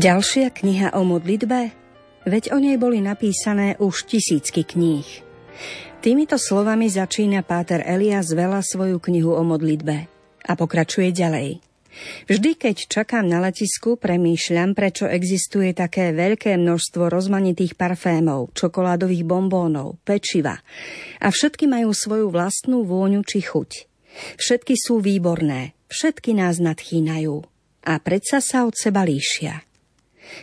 Ďalšia kniha o modlitbe? Veď o nej boli napísané už tisícky kníh. Týmito slovami začína Páter Elias Vela svoju knihu o modlitbe a pokračuje ďalej. Vždy, keď čakám na letisku, premýšľam, prečo existuje také veľké množstvo rozmanitých parfémov, čokoládových bombónov, pečiva a všetky majú svoju vlastnú vôňu či chuť. Všetky sú výborné, všetky nás nadchýnajú a predsa sa od seba líšia.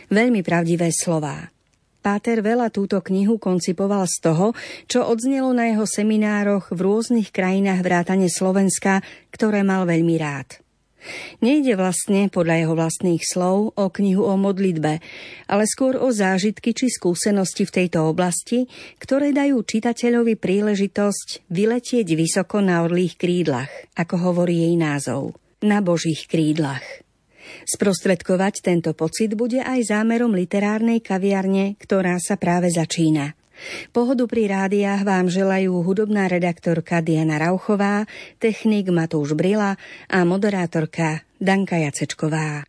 Veľmi pravdivé slová. Páter veľa túto knihu koncipoval z toho, čo odznelo na jeho seminároch v rôznych krajinách vrátane Slovenska, ktoré mal veľmi rád. Nejde vlastne, podľa jeho vlastných slov, o knihu o modlitbe, ale skôr o zážitky či skúsenosti v tejto oblasti, ktoré dajú čitateľovi príležitosť vyletieť vysoko na orlých krídlach, ako hovorí jej názov, na božích krídlach. Sprostredkovať tento pocit bude aj zámerom literárnej kaviarne, ktorá sa práve začína. Pohodu pri rádiách vám želajú hudobná redaktorka Diana Rauchová, technik Matúš Brila a moderátorka Danka Jacečková.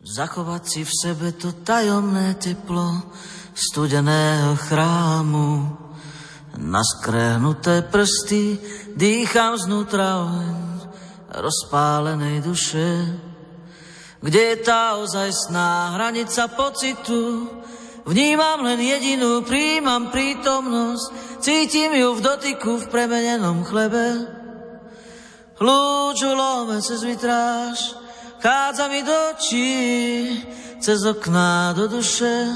Zachovať si v sebe to tajomné teplo studeného chrámu. Naskrehnuté prsty dýcham znútra rozpálenej duše kde je tá ozajstná hranica pocitu. Vnímam len jedinú, príjmam prítomnosť, cítim ju v dotyku v premenenom chlebe. Lúču lome cez vitráž, chádza mi do očí, cez okná do duše.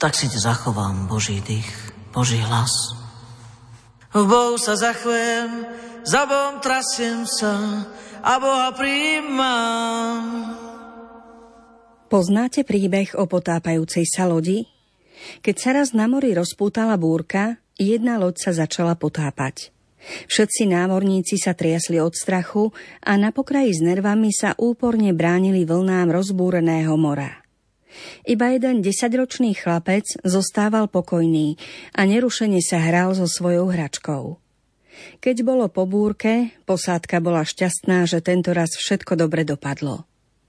Tak si te zachovám Boží dých, Boží hlas. V Bohu sa zachvem, za Bohom trasiem sa, a Boha príjmam. Poznáte príbeh o potápajúcej sa lodi? Keď sa raz na mori rozpútala búrka, jedna loď sa začala potápať. Všetci námorníci sa triasli od strachu a na pokraji s nervami sa úporne bránili vlnám rozbúreného mora. Iba jeden desaťročný chlapec zostával pokojný a nerušene sa hral so svojou hračkou. Keď bolo po búrke, posádka bola šťastná, že tento raz všetko dobre dopadlo.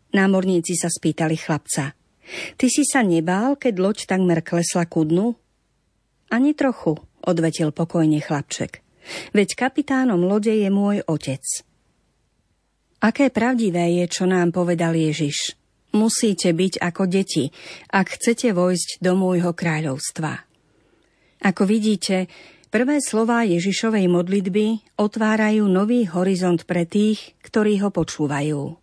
Námorníci sa spýtali chlapca. Ty si sa nebál, keď loď takmer klesla ku dnu? Ani trochu, odvetil pokojne chlapček. Veď kapitánom lode je môj otec. Aké pravdivé je, čo nám povedal Ježiš. Musíte byť ako deti, ak chcete vojsť do môjho kráľovstva. Ako vidíte, Prvé slová Ježišovej modlitby otvárajú nový horizont pre tých, ktorí ho počúvajú.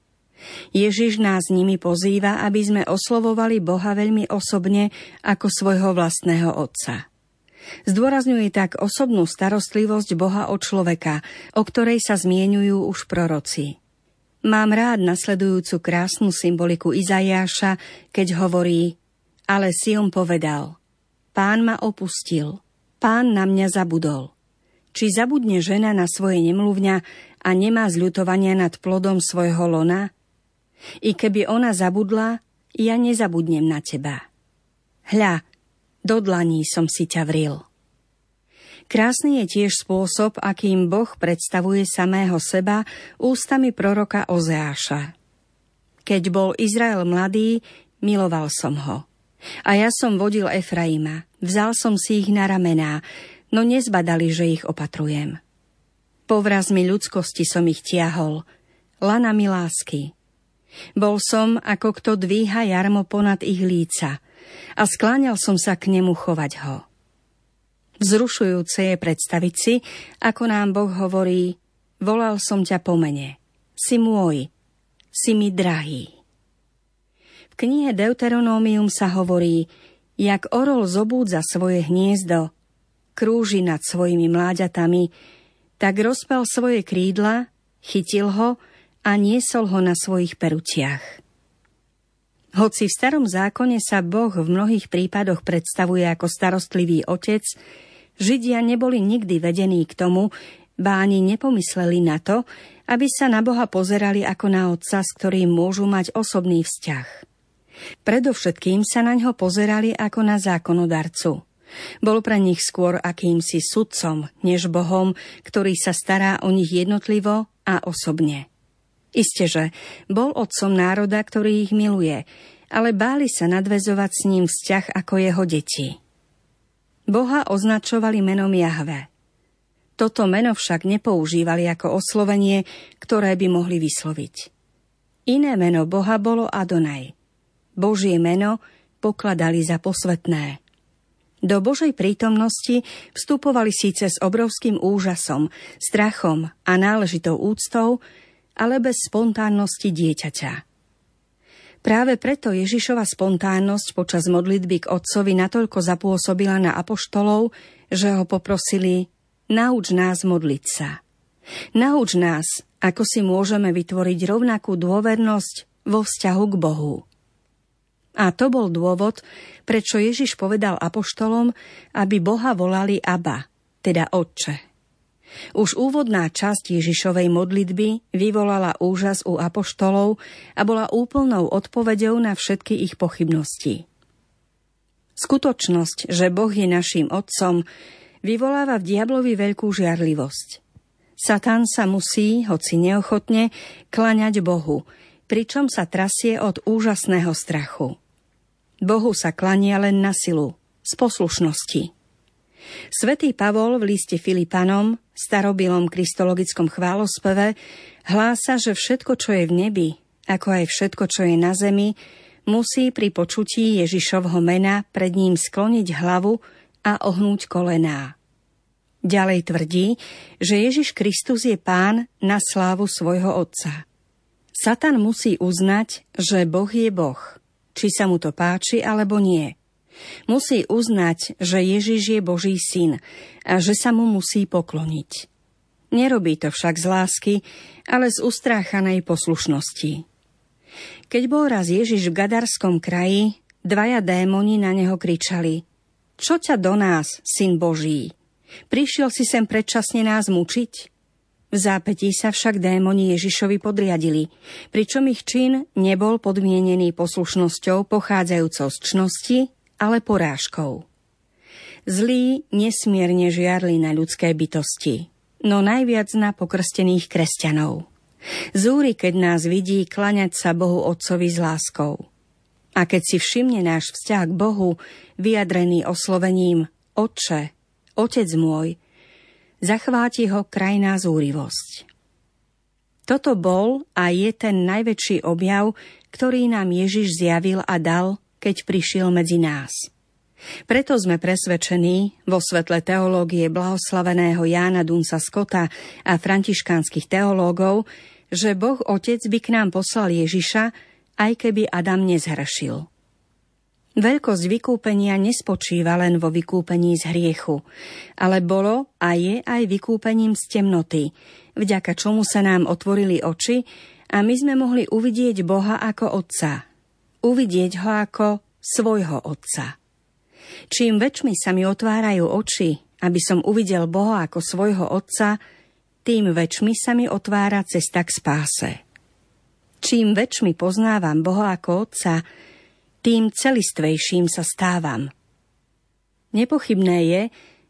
Ježiš nás nimi pozýva, aby sme oslovovali Boha veľmi osobne ako svojho vlastného Otca. Zdôrazňuje tak osobnú starostlivosť Boha o človeka, o ktorej sa zmienujú už proroci. Mám rád nasledujúcu krásnu symboliku Izajáša, keď hovorí Ale Sion povedal Pán ma opustil – Pán na mňa zabudol. Či zabudne žena na svoje nemluvňa a nemá zľutovania nad plodom svojho lona? I keby ona zabudla, ja nezabudnem na teba. Hľa, do dlaní som si ťa vril. Krásny je tiež spôsob, akým Boh predstavuje samého seba ústami proroka Ozeáša. Keď bol Izrael mladý, miloval som ho. A ja som vodil Efraima, vzal som si ich na ramená, no nezbadali, že ich opatrujem. Povrazmi ľudskosti som ich tiahol, lanami lásky. Bol som, ako kto dvíha jarmo ponad ich líca a skláňal som sa k nemu chovať ho. Vzrušujúce je predstaviť si, ako nám Boh hovorí, volal som ťa po mene, si môj, si mi drahý knihe Deuteronómium sa hovorí, jak orol zobúdza svoje hniezdo, krúži nad svojimi mláďatami, tak rozpal svoje krídla, chytil ho a niesol ho na svojich perutiach. Hoci v starom zákone sa Boh v mnohých prípadoch predstavuje ako starostlivý otec, Židia neboli nikdy vedení k tomu, ba ani nepomysleli na to, aby sa na Boha pozerali ako na otca, s ktorým môžu mať osobný vzťah. Predovšetkým sa na ňo pozerali ako na zákonodarcu. Bol pre nich skôr akýmsi sudcom, než Bohom, ktorý sa stará o nich jednotlivo a osobne. Isté, že bol otcom národa, ktorý ich miluje, ale báli sa nadvezovať s ním vzťah ako jeho deti. Boha označovali menom Jahve. Toto meno však nepoužívali ako oslovenie, ktoré by mohli vysloviť. Iné meno Boha bolo Adonaj. Božie meno pokladali za posvetné. Do Božej prítomnosti vstupovali síce s obrovským úžasom, strachom a náležitou úctou, ale bez spontánnosti dieťaťa. Práve preto Ježišova spontánnosť počas modlitby k otcovi natoľko zapôsobila na apoštolov, že ho poprosili nauč nás modliť sa. Nauč nás, ako si môžeme vytvoriť rovnakú dôvernosť vo vzťahu k Bohu. A to bol dôvod, prečo Ježiš povedal apoštolom, aby Boha volali Abba, teda Otče. Už úvodná časť Ježišovej modlitby vyvolala úžas u apoštolov a bola úplnou odpoveďou na všetky ich pochybnosti. Skutočnosť, že Boh je našim Otcom, vyvoláva v diablovi veľkú žiarlivosť. Satan sa musí, hoci neochotne, klaňať Bohu, pričom sa trasie od úžasného strachu. Bohu sa klania len na silu, z poslušnosti. Svetý Pavol v liste Filipanom, starobilom kristologickom chválospeve, hlása, že všetko, čo je v nebi, ako aj všetko, čo je na zemi, musí pri počutí Ježišovho mena pred ním skloniť hlavu a ohnúť kolená. Ďalej tvrdí, že Ježiš Kristus je pán na slávu svojho Otca. Satan musí uznať, že Boh je Boh – či sa mu to páči alebo nie. Musí uznať, že Ježiš je Boží syn a že sa mu musí pokloniť. Nerobí to však z lásky, ale z ustráchanej poslušnosti. Keď bol raz Ježiš v Gadarskom kraji, dvaja démoni na neho kričali Čo ťa do nás, syn Boží? Prišiel si sem predčasne nás mučiť? V zápätí sa však démoni Ježišovi podriadili, pričom ich čin nebol podmienený poslušnosťou pochádzajúcou z čnosti, ale porážkou. Zlí nesmierne žiarli na ľudské bytosti, no najviac na pokrstených kresťanov. Zúri, keď nás vidí klaňať sa Bohu Otcovi s láskou. A keď si všimne náš vzťah k Bohu, vyjadrený oslovením Otče, Otec môj, zachváti ho krajná zúrivosť. Toto bol a je ten najväčší objav, ktorý nám Ježiš zjavil a dal, keď prišiel medzi nás. Preto sme presvedčení vo svetle teológie blahoslaveného Jána Dunsa Skota a františkánskych teológov, že Boh Otec by k nám poslal Ježiša, aj keby Adam nezhrešil. Veľkosť vykúpenia nespočíva len vo vykúpení z hriechu, ale bolo a je aj vykúpením z temnoty, vďaka čomu sa nám otvorili oči a my sme mohli uvidieť Boha ako Otca. Uvidieť ho ako svojho Otca. Čím väčšmi sa mi otvárajú oči, aby som uvidel Boha ako svojho Otca, tým väčšmi sa mi otvára cesta k spáse. Čím väčšmi poznávam Boha ako Otca, tým celistvejším sa stávam. Nepochybné je,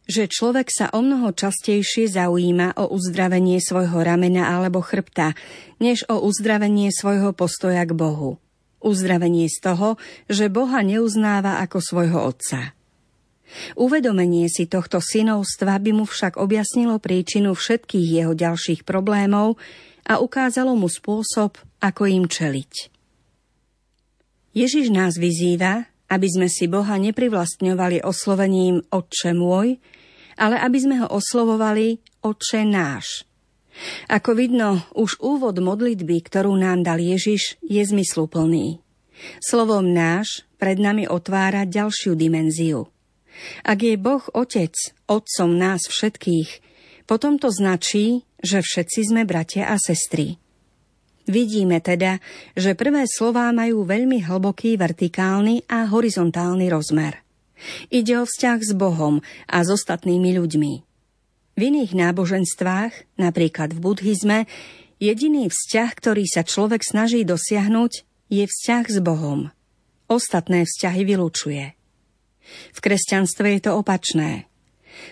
že človek sa o mnoho častejšie zaujíma o uzdravenie svojho ramena alebo chrbta, než o uzdravenie svojho postoja k Bohu. Uzdravenie z toho, že Boha neuznáva ako svojho otca. Uvedomenie si tohto synovstva by mu však objasnilo príčinu všetkých jeho ďalších problémov a ukázalo mu spôsob, ako im čeliť. Ježiš nás vyzýva, aby sme si Boha neprivlastňovali oslovením Otče môj, ale aby sme ho oslovovali Otče náš. Ako vidno, už úvod modlitby, ktorú nám dal Ježiš, je zmysluplný. Slovom náš pred nami otvára ďalšiu dimenziu. Ak je Boh Otec, Otcom nás všetkých, potom to značí, že všetci sme bratia a sestry. Vidíme teda, že prvé slová majú veľmi hlboký vertikálny a horizontálny rozmer. Ide o vzťah s Bohom a s ostatnými ľuďmi. V iných náboženstvách, napríklad v buddhizme, jediný vzťah, ktorý sa človek snaží dosiahnuť, je vzťah s Bohom. Ostatné vzťahy vylúčuje. V kresťanstve je to opačné.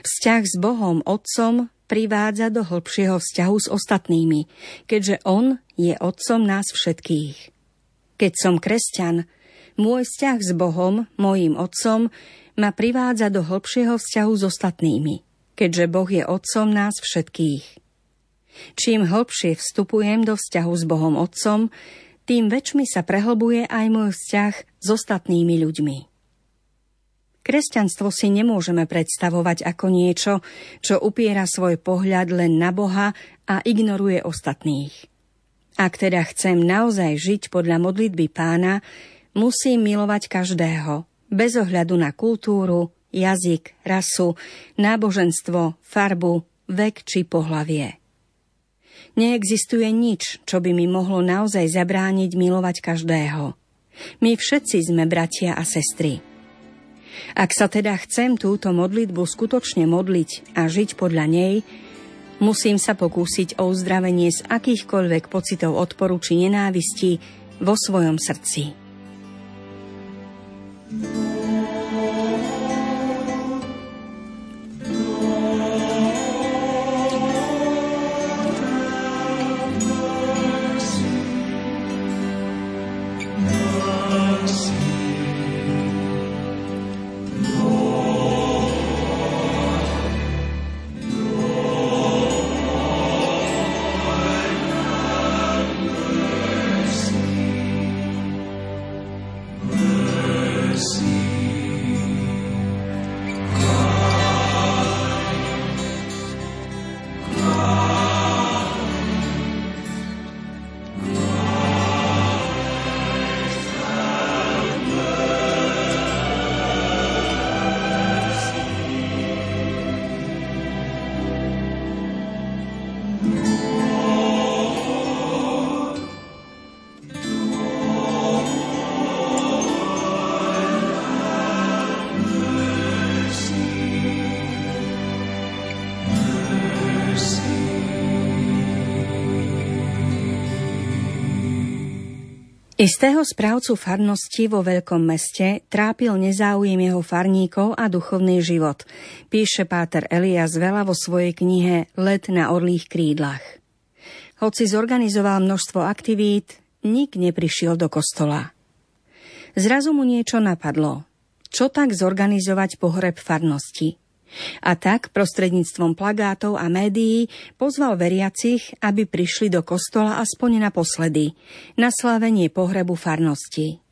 Vzťah s Bohom Otcom privádza do hĺbšieho vzťahu s ostatnými, keďže On je Otcom nás všetkých. Keď som kresťan, Môj vzťah s Bohom, mojím Otcom, ma privádza do hlbšieho vzťahu s ostatnými, keďže Boh je Otcom nás všetkých. Čím hlbšie vstupujem do vzťahu s Bohom Otcom, tým väčšmi sa prehlbuje aj môj vzťah s ostatnými ľuďmi. Kresťanstvo si nemôžeme predstavovať ako niečo, čo upiera svoj pohľad len na Boha a ignoruje ostatných. Ak teda chcem naozaj žiť podľa modlitby pána, musím milovať každého, bez ohľadu na kultúru, jazyk, rasu, náboženstvo, farbu, vek či pohlavie. Neexistuje nič, čo by mi mohlo naozaj zabrániť milovať každého. My všetci sme bratia a sestry. Ak sa teda chcem túto modlitbu skutočne modliť a žiť podľa nej, musím sa pokúsiť o uzdravenie z akýchkoľvek pocitov odporu či nenávisti vo svojom srdci. thank you Istého správcu farnosti vo veľkom meste trápil nezáujem jeho farníkov a duchovný život, píše páter Elias Vela vo svojej knihe Let na orlých krídlach. Hoci zorganizoval množstvo aktivít, nik neprišiel do kostola. Zrazu mu niečo napadlo. Čo tak zorganizovať pohreb farnosti? A tak prostredníctvom plagátov a médií pozval veriacich, aby prišli do kostola aspoň naposledy, na slávenie pohrebu farnosti.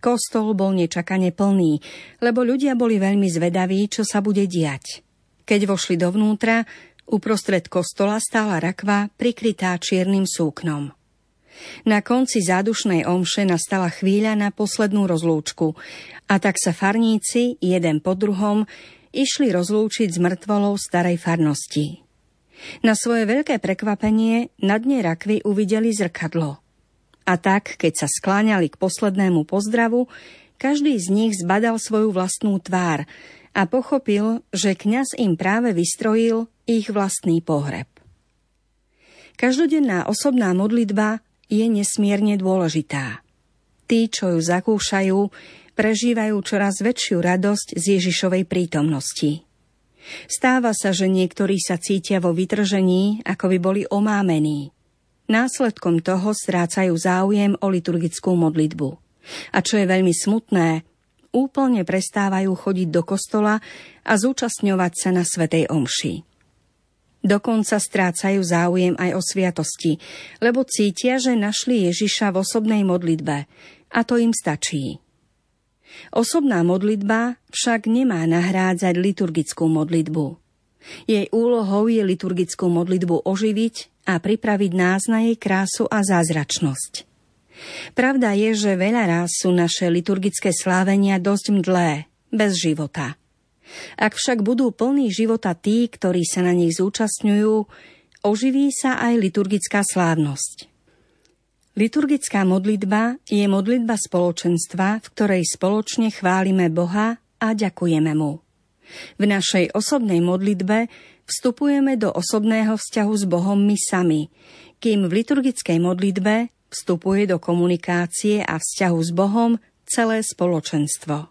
Kostol bol nečakane plný, lebo ľudia boli veľmi zvedaví, čo sa bude diať. Keď vošli dovnútra, uprostred kostola stála rakva prikrytá čiernym súknom. Na konci zádušnej omše nastala chvíľa na poslednú rozlúčku a tak sa farníci, jeden po druhom, išli rozlúčiť s mŕtvolou starej farnosti. Na svoje veľké prekvapenie na dne rakvy uvideli zrkadlo. A tak, keď sa skláňali k poslednému pozdravu, každý z nich zbadal svoju vlastnú tvár a pochopil, že kňaz im práve vystrojil ich vlastný pohreb. Každodenná osobná modlitba je nesmierne dôležitá. Tí, čo ju zakúšajú, prežívajú čoraz väčšiu radosť z Ježišovej prítomnosti. Stáva sa, že niektorí sa cítia vo vytržení, ako by boli omámení. Následkom toho strácajú záujem o liturgickú modlitbu. A čo je veľmi smutné, úplne prestávajú chodiť do kostola a zúčastňovať sa na Svetej Omši. Dokonca strácajú záujem aj o sviatosti, lebo cítia, že našli Ježiša v osobnej modlitbe a to im stačí. Osobná modlitba však nemá nahrádzať liturgickú modlitbu. Jej úlohou je liturgickú modlitbu oživiť a pripraviť nás na jej krásu a zázračnosť. Pravda je, že veľa ráz sú naše liturgické slávenia dosť mdlé, bez života. Ak však budú plní života tí, ktorí sa na nich zúčastňujú, oživí sa aj liturgická slávnosť. Liturgická modlitba je modlitba spoločenstva, v ktorej spoločne chválime Boha a ďakujeme Mu. V našej osobnej modlitbe vstupujeme do osobného vzťahu s Bohom my sami, kým v liturgickej modlitbe vstupuje do komunikácie a vzťahu s Bohom celé spoločenstvo.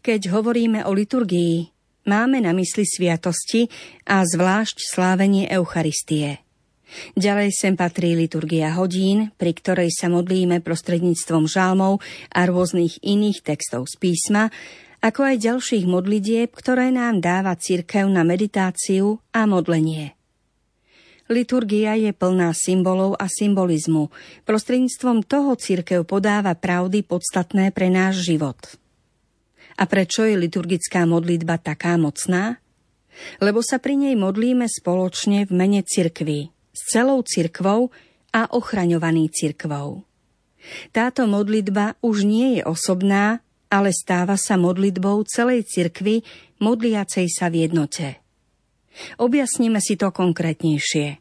Keď hovoríme o liturgii, máme na mysli sviatosti a zvlášť slávenie Eucharistie – Ďalej sem patrí liturgia hodín, pri ktorej sa modlíme prostredníctvom žalmov a rôznych iných textov z písma, ako aj ďalších modlitieb, ktoré nám dáva cirkev na meditáciu a modlenie. Liturgia je plná symbolov a symbolizmu. Prostredníctvom toho cirkev podáva pravdy podstatné pre náš život. A prečo je liturgická modlitba taká mocná? Lebo sa pri nej modlíme spoločne v mene cirkvy, s celou cirkvou a ochraňovaný cirkvou. Táto modlitba už nie je osobná, ale stáva sa modlitbou celej cirkvy, modliacej sa v jednote. Objasníme si to konkrétnejšie.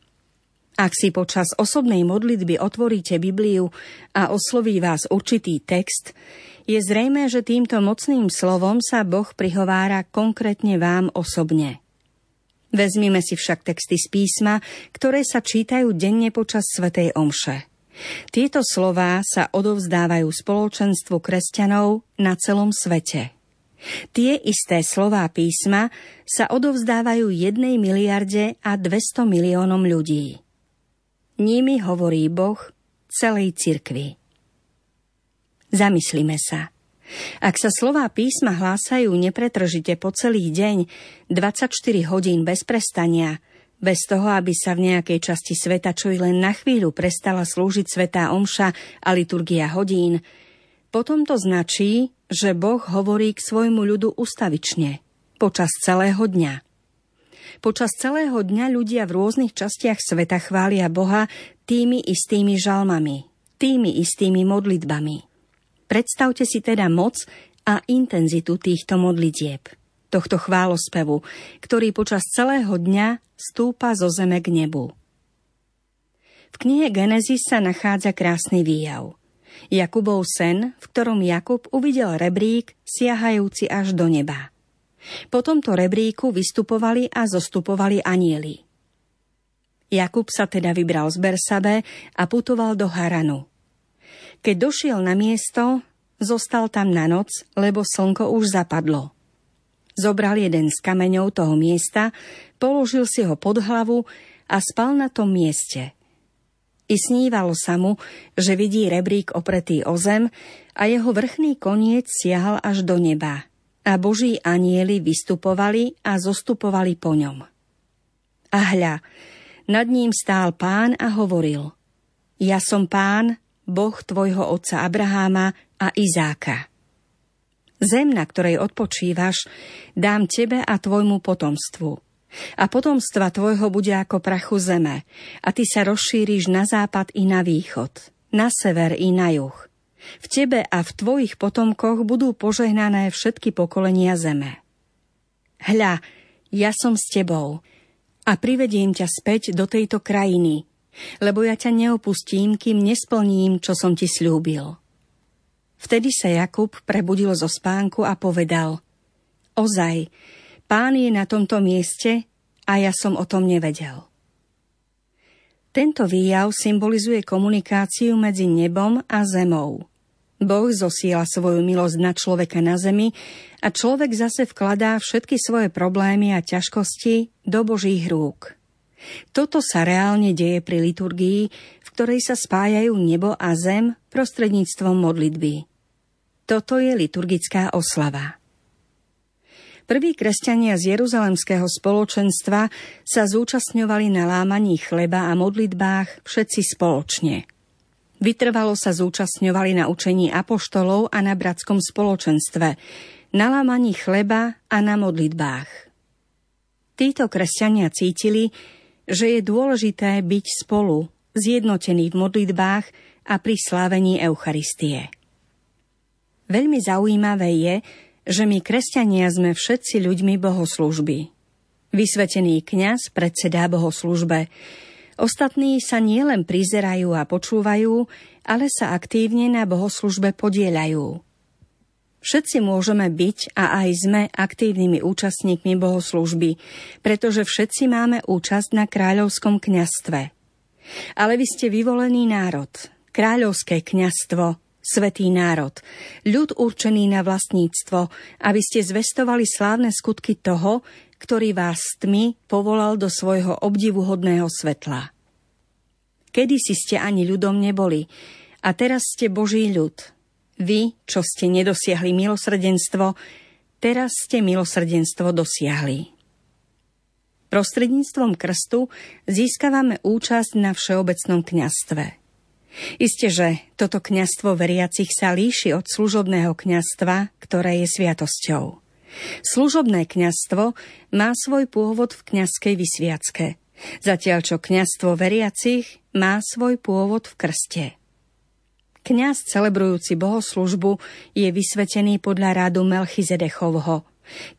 Ak si počas osobnej modlitby otvoríte Bibliu a osloví vás určitý text, je zrejme, že týmto mocným slovom sa Boh prihovára konkrétne vám osobne. Vezmime si však texty z písma, ktoré sa čítajú denne počas Svetej Omše. Tieto slová sa odovzdávajú spoločenstvu kresťanov na celom svete. Tie isté slová písma sa odovzdávajú jednej miliarde a 200 miliónom ľudí. Nimi hovorí Boh celej cirkvi. Zamyslíme sa – ak sa slová písma hlásajú nepretržite po celý deň, 24 hodín bez prestania, bez toho, aby sa v nejakej časti sveta čo i len na chvíľu prestala slúžiť svetá omša a liturgia hodín, potom to značí, že Boh hovorí k svojmu ľudu ustavične, počas celého dňa. Počas celého dňa ľudia v rôznych častiach sveta chvália Boha tými istými žalmami, tými istými modlitbami. Predstavte si teda moc a intenzitu týchto modlitieb, tohto chválospevu, ktorý počas celého dňa stúpa zo zeme k nebu. V knihe Genesis sa nachádza krásny výjav. Jakubov sen, v ktorom Jakub uvidel rebrík siahajúci až do neba. Po tomto rebríku vystupovali a zostupovali anieli. Jakub sa teda vybral z Bersabe a putoval do Haranu. Keď došiel na miesto, zostal tam na noc, lebo slnko už zapadlo. Zobral jeden z kameňov toho miesta, položil si ho pod hlavu a spal na tom mieste. I snívalo sa mu, že vidí rebrík opretý o zem a jeho vrchný koniec siahal až do neba a boží anieli vystupovali a zostupovali po ňom. A hľa, nad ním stál pán a hovoril Ja som pán, Boh tvojho otca Abraháma a Izáka. Zem, na ktorej odpočívaš, dám tebe a tvojmu potomstvu. A potomstva tvojho bude ako prachu zeme, a ty sa rozšíriš na západ i na východ, na sever i na juh. V tebe a v tvojich potomkoch budú požehnané všetky pokolenia zeme. Hľa, ja som s tebou a privediem ťa späť do tejto krajiny, lebo ja ťa neopustím, kým nesplním, čo som ti slúbil. Vtedy sa Jakub prebudil zo spánku a povedal Ozaj, pán je na tomto mieste a ja som o tom nevedel. Tento výjav symbolizuje komunikáciu medzi nebom a zemou. Boh zosiela svoju milosť na človeka na zemi a človek zase vkladá všetky svoje problémy a ťažkosti do Božích rúk. Toto sa reálne deje pri liturgii, v ktorej sa spájajú nebo a zem prostredníctvom modlitby. Toto je liturgická oslava. Prví kresťania z Jeruzalemského spoločenstva sa zúčastňovali na lámaní chleba a modlitbách všetci spoločne. Vytrvalo sa zúčastňovali na učení apoštolov a na bratskom spoločenstve, na lámaní chleba a na modlitbách. Títo kresťania cítili, že je dôležité byť spolu, zjednotení v modlitbách a pri slávení Eucharistie. Veľmi zaujímavé je, že my kresťania sme všetci ľuďmi bohoslužby. Vysvetený kňaz predsedá bohoslužbe. Ostatní sa nielen prizerajú a počúvajú, ale sa aktívne na bohoslužbe podielajú. Všetci môžeme byť a aj sme aktívnymi účastníkmi bohoslužby, pretože všetci máme účasť na kráľovskom kňastve. Ale vy ste vyvolený národ, kráľovské kňastvo, svetý národ, ľud určený na vlastníctvo, aby ste zvestovali slávne skutky toho, ktorý vás tmy povolal do svojho obdivuhodného svetla. Kedy si ste ani ľudom neboli a teraz ste Boží ľud. Vy, čo ste nedosiahli milosrdenstvo, teraz ste milosrdenstvo dosiahli. Prostredníctvom krstu získavame účasť na všeobecnom kňastve. Isté, že toto kňastvo veriacich sa líši od služobného kňastva, ktoré je sviatosťou. Služobné kňastvo má svoj pôvod v kňazskej vysviacke, zatiaľ čo kňastvo veriacich má svoj pôvod v krste. Kňaz celebrujúci bohoslužbu je vysvetený podľa rádu Melchizedechovho,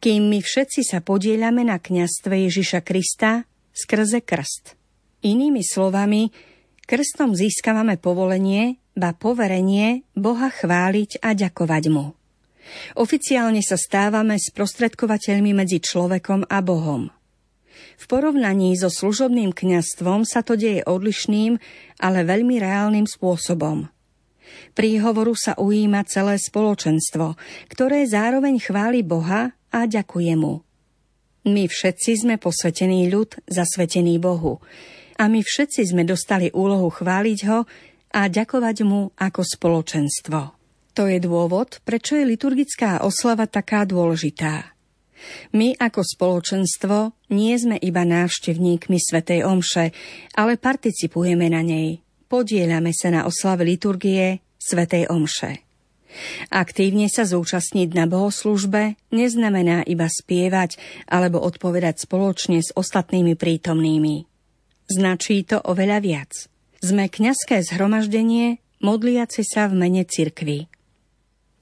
kým my všetci sa podieľame na kňastve Ježiša Krista skrze krst. Inými slovami, krstom získavame povolenie, ba poverenie Boha chváliť a ďakovať mu. Oficiálne sa stávame sprostredkovateľmi medzi človekom a Bohom. V porovnaní so služobným kňastvom sa to deje odlišným, ale veľmi reálnym spôsobom. Príhovoru sa ujíma celé spoločenstvo, ktoré zároveň chváli Boha a ďakuje mu. My všetci sme posvetení ľud, zasvetení Bohu. A my všetci sme dostali úlohu chváliť ho a ďakovať mu ako spoločenstvo. To je dôvod, prečo je liturgická oslava taká dôležitá. My ako spoločenstvo nie sme iba návštevníkmi Svetej Omše, ale participujeme na nej. Podieľame sa na oslave liturgie Svetej Omše. Aktívne sa zúčastniť na bohoslužbe neznamená iba spievať alebo odpovedať spoločne s ostatnými prítomnými. Značí to oveľa viac. Sme kňazské zhromaždenie, modliace sa v mene cirkvy.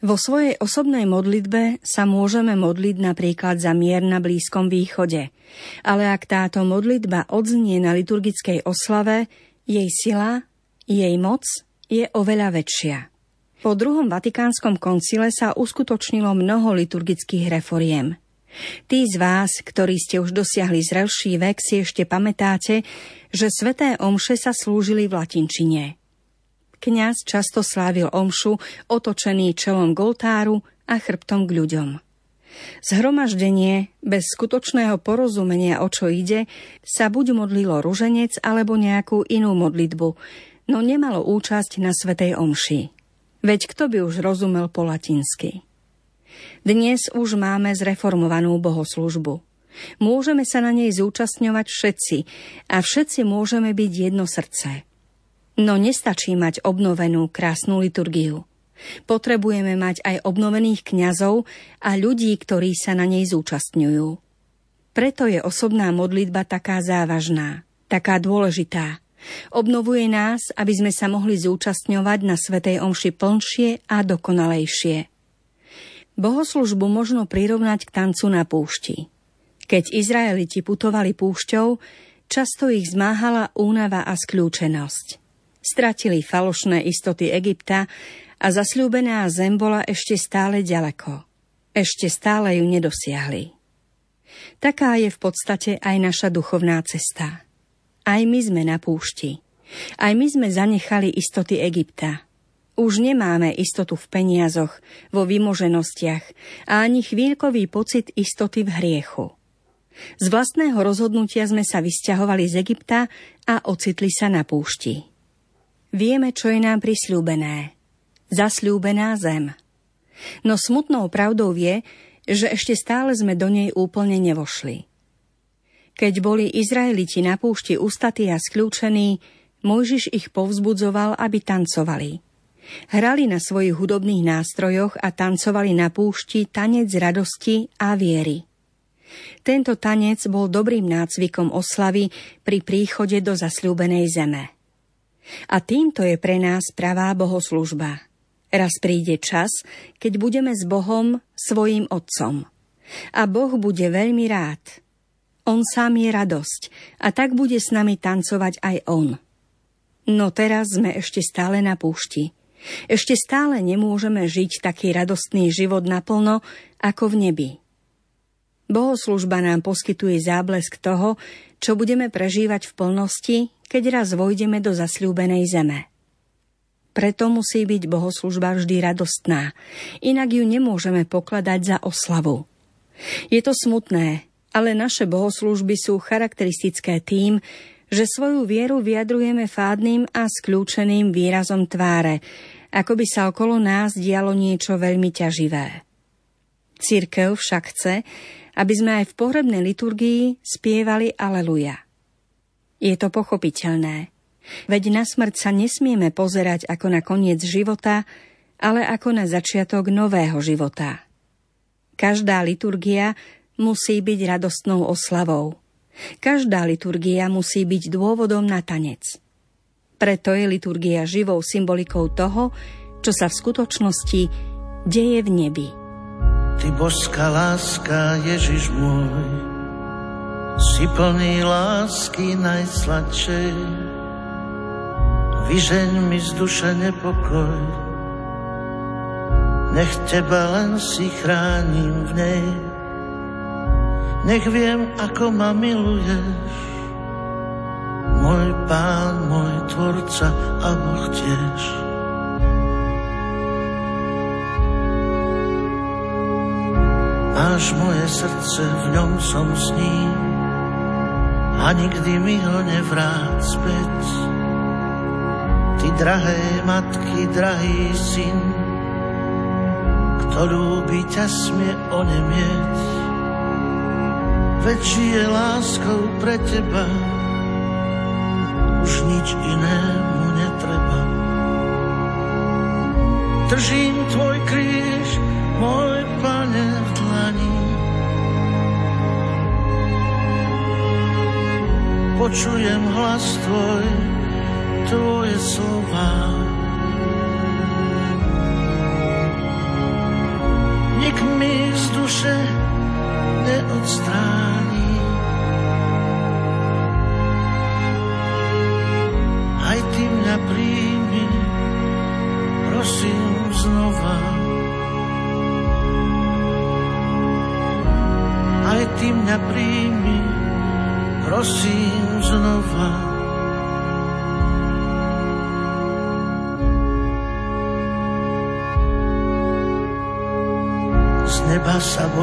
Vo svojej osobnej modlitbe sa môžeme modliť napríklad za mier na Blízkom východe, ale ak táto modlitba odznie na liturgickej oslave, jej sila, jej moc je oveľa väčšia. Po druhom Vatikánskom koncile sa uskutočnilo mnoho liturgických reforiem. Tí z vás, ktorí ste už dosiahli zrelší vek, si ešte pamätáte, že sveté omše sa slúžili v latinčine. Kňaz často slávil omšu otočený čelom k a chrbtom k ľuďom. Zhromaždenie bez skutočného porozumenia, o čo ide, sa buď modlilo ruženec alebo nejakú inú modlitbu, no nemalo účasť na Svetej Omši. Veď kto by už rozumel po latinsky? Dnes už máme zreformovanú bohoslužbu. Môžeme sa na nej zúčastňovať všetci a všetci môžeme byť jedno srdce. No nestačí mať obnovenú krásnu liturgiu. Potrebujeme mať aj obnovených kňazov a ľudí, ktorí sa na nej zúčastňujú. Preto je osobná modlitba taká závažná, taká dôležitá. Obnovuje nás, aby sme sa mohli zúčastňovať na Svetej Omši plnšie a dokonalejšie. Bohoslužbu možno prirovnať k tancu na púšti. Keď Izraeliti putovali púšťou, často ich zmáhala únava a skľúčenosť stratili falošné istoty Egypta a zasľúbená zem bola ešte stále ďaleko. Ešte stále ju nedosiahli. Taká je v podstate aj naša duchovná cesta. Aj my sme na púšti. Aj my sme zanechali istoty Egypta. Už nemáme istotu v peniazoch, vo vymoženostiach a ani chvíľkový pocit istoty v hriechu. Z vlastného rozhodnutia sme sa vysťahovali z Egypta a ocitli sa na púšti. Vieme, čo je nám prisľúbené. Zasľúbená zem. No smutnou pravdou je, že ešte stále sme do nej úplne nevošli. Keď boli Izraeliti na púšti ustatí a skľúčení, Mojžiš ich povzbudzoval, aby tancovali. Hrali na svojich hudobných nástrojoch a tancovali na púšti tanec radosti a viery. Tento tanec bol dobrým nácvikom oslavy pri príchode do zasľúbenej zeme. A týmto je pre nás pravá bohoslužba. Raz príde čas, keď budeme s Bohom svojim Otcom. A Boh bude veľmi rád. On sám je radosť a tak bude s nami tancovať aj On. No teraz sme ešte stále na púšti. Ešte stále nemôžeme žiť taký radostný život naplno ako v nebi. Bohoslužba nám poskytuje záblesk toho, čo budeme prežívať v plnosti, keď raz vojdeme do zasľúbenej zeme. Preto musí byť bohoslužba vždy radostná, inak ju nemôžeme pokladať za oslavu. Je to smutné, ale naše bohoslužby sú charakteristické tým, že svoju vieru vyjadrujeme fádnym a skľúčeným výrazom tváre, ako by sa okolo nás dialo niečo veľmi ťaživé. Církev však chce, aby sme aj v pohrebnej liturgii spievali Aleluja. Je to pochopiteľné, veď na smrť sa nesmieme pozerať ako na koniec života, ale ako na začiatok nového života. Každá liturgia musí byť radostnou oslavou. Každá liturgia musí byť dôvodom na tanec. Preto je liturgia živou symbolikou toho, čo sa v skutočnosti deje v nebi. Ty božská láska, Ježiš môj, si plný lásky najsladšej. Vyžeň mi z duše nepokoj, nech teba len si chránim v nej. Nech viem, ako ma miluješ, môj pán, môj tvorca a Boh tiež. Máš moje srdce, v ňom som s ním a nikdy mi ho nevrát späť. Ty drahé matky, drahý syn, kto ľúbi ťa smie onemieť. Veď žije láskou pre teba, už nič inému netreba. Držím tvoj kríž, môj pane v dlani. Počujem hlas tvoj, tvoje slova. Nik mi z duše neodstráni.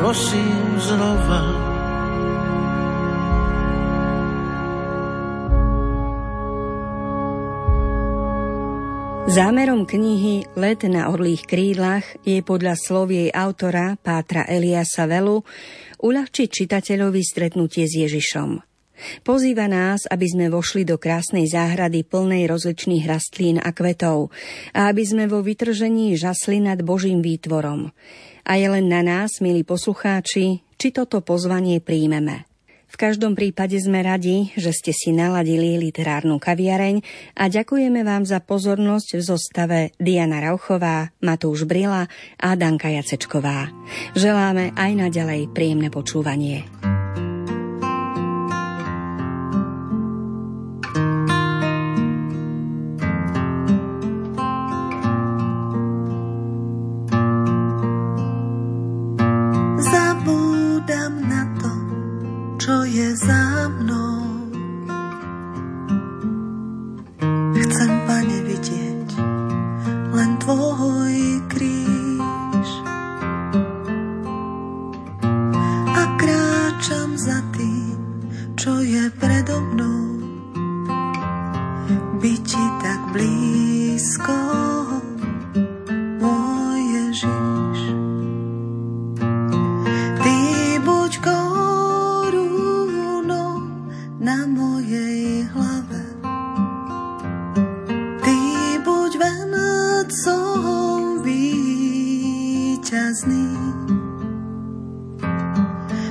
prosím znova. Zámerom knihy Let na orlých krídlach je podľa slov jej autora Pátra Eliasa Velu uľahčiť čitateľovi stretnutie s Ježišom. Pozýva nás, aby sme vošli do krásnej záhrady plnej rozličných rastlín a kvetov a aby sme vo vytržení žasli nad Božím výtvorom. A je len na nás, milí poslucháči, či toto pozvanie príjmeme. V každom prípade sme radi, že ste si naladili literárnu kaviareň a ďakujeme vám za pozornosť v zostave Diana Rauchová, Matúš Brila a Danka Jacečková. Želáme aj naďalej príjemné počúvanie.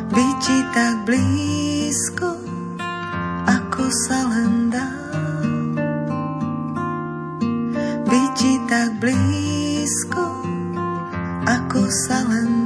Byť ti tak blízko, ako sa len dá. Byť ti tak blízko, ako sa len dá.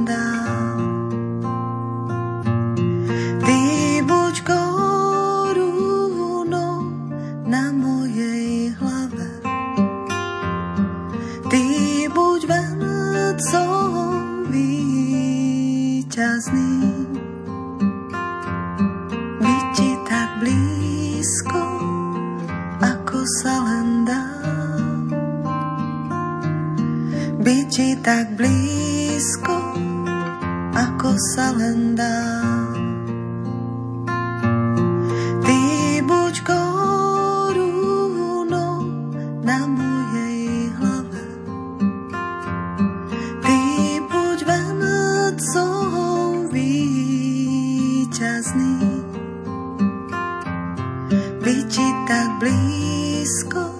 Byť ti tak blízko,